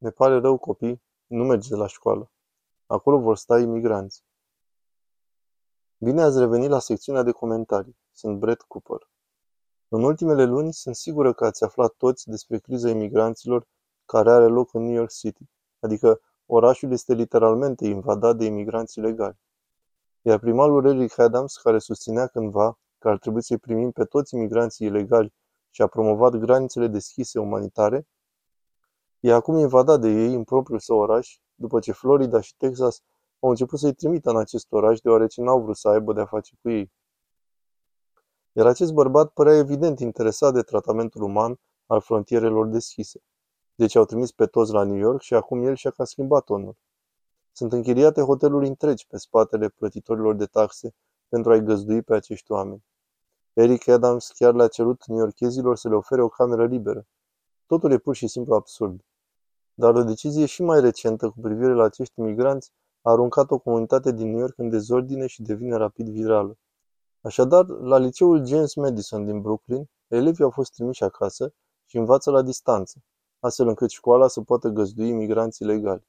Ne pare rău, copii, nu mergeți la școală. Acolo vor sta imigranți. Bine ați revenit la secțiunea de comentarii. Sunt Brett Cooper. În ultimele luni, sunt sigură că ați aflat toți despre criza imigranților care are loc în New York City, adică orașul este literalmente invadat de imigranți ilegali. Iar primarul Eric Adams, care susținea cândva că ar trebui să-i primim pe toți imigranții ilegali și a promovat granițele deschise umanitare, e acum invadat de ei în propriul său oraș, după ce Florida și Texas au început să-i trimită în acest oraș deoarece n-au vrut să aibă de-a face cu ei. Iar acest bărbat părea evident interesat de tratamentul uman al frontierelor deschise. Deci au trimis pe toți la New York și acum el și-a cam schimbat tonul. Sunt închiriate hoteluri întregi pe spatele plătitorilor de taxe pentru a-i găzdui pe acești oameni. Eric Adams chiar le-a cerut newyorkezilor să le ofere o cameră liberă. Totul e pur și simplu absurd. Dar o decizie și mai recentă cu privire la acești migranți a aruncat o comunitate din New York în dezordine și devine rapid virală. Așadar, la liceul James Madison din Brooklyn, elevii au fost trimiși acasă și învață la distanță, astfel încât școala să poată găzdui imigranți ilegali.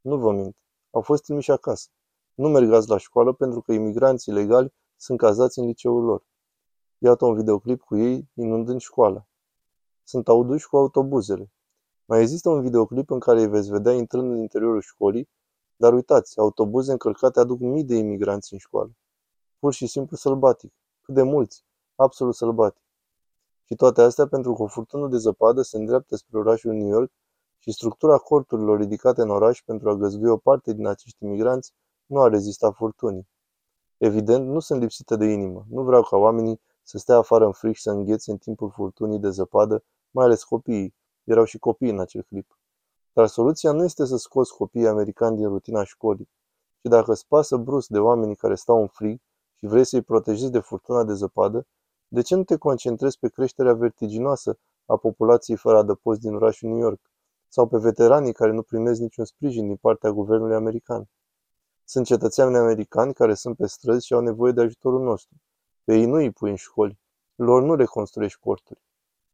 Nu vă mint, au fost trimiși acasă. Nu mergați la școală pentru că imigranții ilegali sunt cazați în liceul lor. Iată un videoclip cu ei inundând școala. Sunt auduși cu autobuzele. Mai există un videoclip în care îi veți vedea intrând în interiorul școlii, dar uitați, autobuze încărcate aduc mii de imigranți în școală. Pur și simplu sălbatic. Cât de mulți. Absolut sălbatic. Și toate astea pentru că o furtună de zăpadă se îndreaptă spre orașul New York și structura corturilor ridicate în oraș pentru a găzdui o parte din acești imigranți nu a rezistat furtunii. Evident, nu sunt lipsite de inimă. Nu vreau ca oamenii să stea afară în fric și să înghețe în timpul furtunii de zăpadă, mai ales copiii. Erau și copii în acel clip. Dar soluția nu este să scoți copiii americani din rutina școlii, ci dacă îți pasă brusc de oamenii care stau în frig și vrei să-i protejezi de furtuna de zăpadă, de ce nu te concentrezi pe creșterea vertiginoasă a populației fără adăpost din orașul New York sau pe veteranii care nu primesc niciun sprijin din partea guvernului american? Sunt cetățeni americani care sunt pe străzi și au nevoie de ajutorul nostru. Pe ei nu îi pui în școli. Lor nu reconstruiești porturi.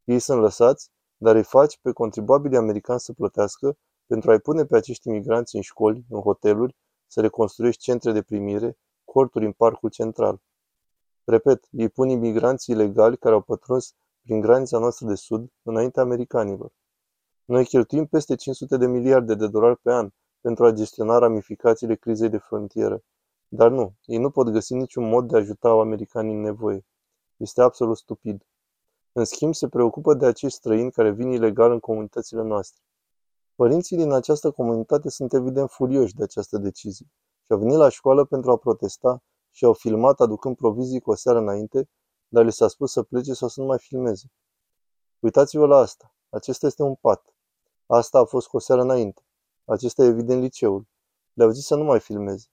Ei sunt lăsați, dar îi faci pe contribuabilii americani să plătească pentru a-i pune pe acești imigranți în școli, în hoteluri, să reconstruiești centre de primire, corturi în parcul central. Repet, ei pun imigranții ilegali care au pătruns prin granița noastră de sud înaintea americanilor. Noi cheltuim peste 500 de miliarde de dolari pe an pentru a gestiona ramificațiile crizei de frontieră. Dar nu, ei nu pot găsi niciun mod de a ajuta americanii în nevoie. Este absolut stupid. În schimb, se preocupă de acești străini care vin ilegal în comunitățile noastre. Părinții din această comunitate sunt evident furioși de această decizie și au venit la școală pentru a protesta și au filmat aducând provizii cu o seară înainte, dar li s-a spus să plece sau să nu mai filmeze. Uitați-vă la asta. Acesta este un pat. Asta a fost cu o seară înainte. Acesta e evident liceul. Le-au zis să nu mai filmeze.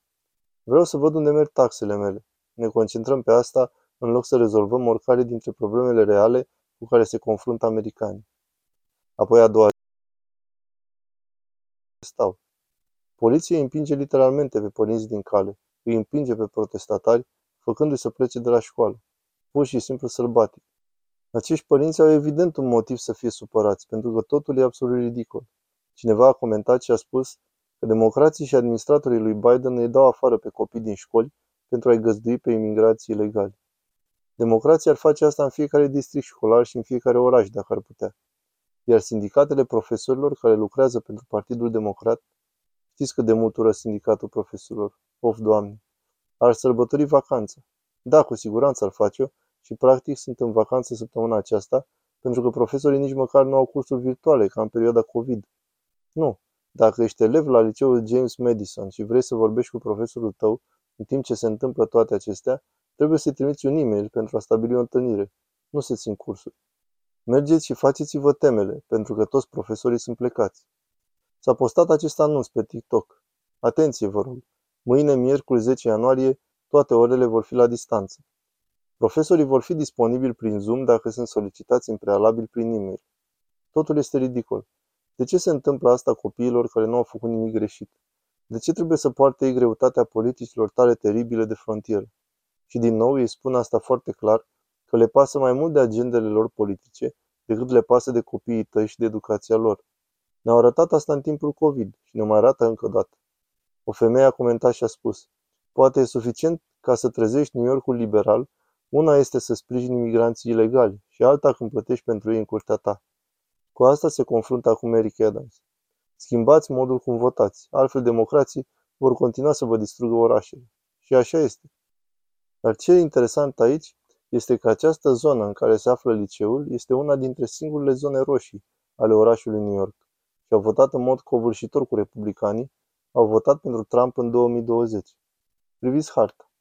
Vreau să văd unde merg taxele mele. Ne concentrăm pe asta în loc să rezolvăm oricare dintre problemele reale cu care se confruntă americanii. Apoi a doua stau. Poliția îi împinge literalmente pe părinți din cale, îi împinge pe protestatari, făcându-i să plece de la școală. Pur și simplu sălbatic. Acești părinți au evident un motiv să fie supărați, pentru că totul e absolut ridicol. Cineva a comentat și a spus că democrații și administratorii lui Biden îi dau afară pe copii din școli pentru a-i găzdui pe imigrații ilegali. Democrația ar face asta în fiecare district școlar și în fiecare oraș, dacă ar putea. Iar sindicatele profesorilor care lucrează pentru Partidul Democrat, știți că de mult ură sindicatul profesorilor, of doamne, ar sărbători vacanța. Da, cu siguranță ar face-o și practic sunt în vacanță săptămâna aceasta, pentru că profesorii nici măcar nu au cursuri virtuale, ca în perioada COVID. Nu, dacă ești elev la liceul James Madison și vrei să vorbești cu profesorul tău în timp ce se întâmplă toate acestea, trebuie să-i trimiți un e-mail pentru a stabili o întâlnire, nu să țin cursuri. Mergeți și faceți-vă temele, pentru că toți profesorii sunt plecați. S-a postat acest anunț pe TikTok. Atenție, vă rog! Mâine, miercuri 10 ianuarie, toate orele vor fi la distanță. Profesorii vor fi disponibili prin Zoom dacă sunt solicitați în prealabil prin e-mail. Totul este ridicol. De ce se întâmplă asta copiilor care nu au făcut nimic greșit? De ce trebuie să poarte ei greutatea politicilor tale teribile de frontieră? Și din nou îi spun asta foarte clar, că le pasă mai mult de agendele lor politice decât le pasă de copiii tăi și de educația lor. Ne-au arătat asta în timpul COVID și ne mai arată încă o dată. O femeie a comentat și a spus, poate e suficient ca să trezești New Yorkul liberal, una este să sprijini imigranții ilegali și alta când plătești pentru ei în curtea ta. Cu asta se confruntă acum Eric Adams. Schimbați modul cum votați, altfel democrații vor continua să vă distrugă orașele. Și așa este. Dar ce e interesant aici este că această zonă în care se află liceul este una dintre singurele zone roșii ale orașului New York și au votat în mod covârșitor cu republicanii, au votat pentru Trump în 2020. Priviți harta.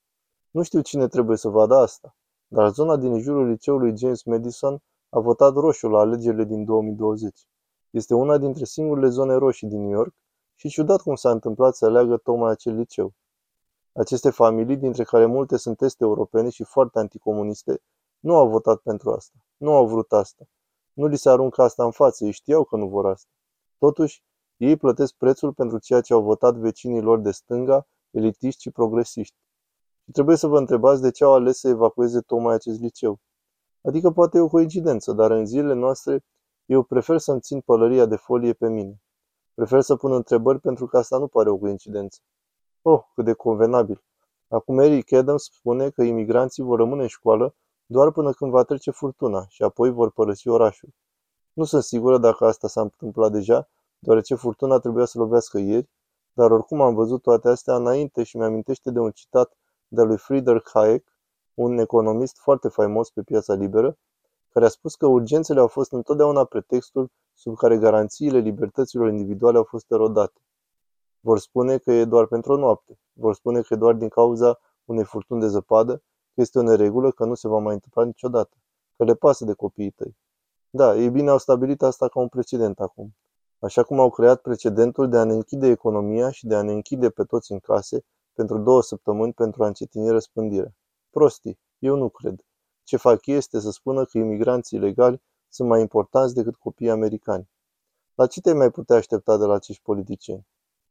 Nu știu cine trebuie să vadă asta, dar zona din jurul liceului James Madison a votat roșu la alegerile din 2020. Este una dintre singurele zone roșii din New York și ciudat cum s-a întâmplat să aleagă tocmai acel liceu. Aceste familii, dintre care multe sunt est-europene și foarte anticomuniste, nu au votat pentru asta. Nu au vrut asta. Nu li se aruncă asta în față, ei știau că nu vor asta. Totuși, ei plătesc prețul pentru ceea ce au votat vecinii lor de stânga, elitiști și progresiști. Și trebuie să vă întrebați de ce au ales să evacueze tocmai acest liceu. Adică poate e o coincidență, dar în zilele noastre eu prefer să-mi țin pălăria de folie pe mine. Prefer să pun întrebări pentru că asta nu pare o coincidență. Oh, cât de convenabil! Acum Eric Adams spune că imigranții vor rămâne în școală doar până când va trece furtuna și apoi vor părăsi orașul. Nu sunt sigură dacă asta s-a întâmplat deja, deoarece furtuna trebuia să lovească ieri, dar oricum am văzut toate astea înainte și mi-amintește de un citat de lui Friedrich Hayek, un economist foarte faimos pe piața liberă, care a spus că urgențele au fost întotdeauna pretextul sub care garanțiile libertăților individuale au fost erodate. Vor spune că e doar pentru o noapte, vor spune că e doar din cauza unei furtuni de zăpadă, că este o neregulă, că nu se va mai întâmpla niciodată, că le pasă de copiii tăi. Da, ei bine au stabilit asta ca un precedent acum. Așa cum au creat precedentul de a ne închide economia și de a ne închide pe toți în case pentru două săptămâni pentru a încetini răspândirea. Prostii, eu nu cred. Ce fac ei este să spună că imigranții ilegali sunt mai importanți decât copiii americani. La ce te mai putea aștepta de la acești politicieni?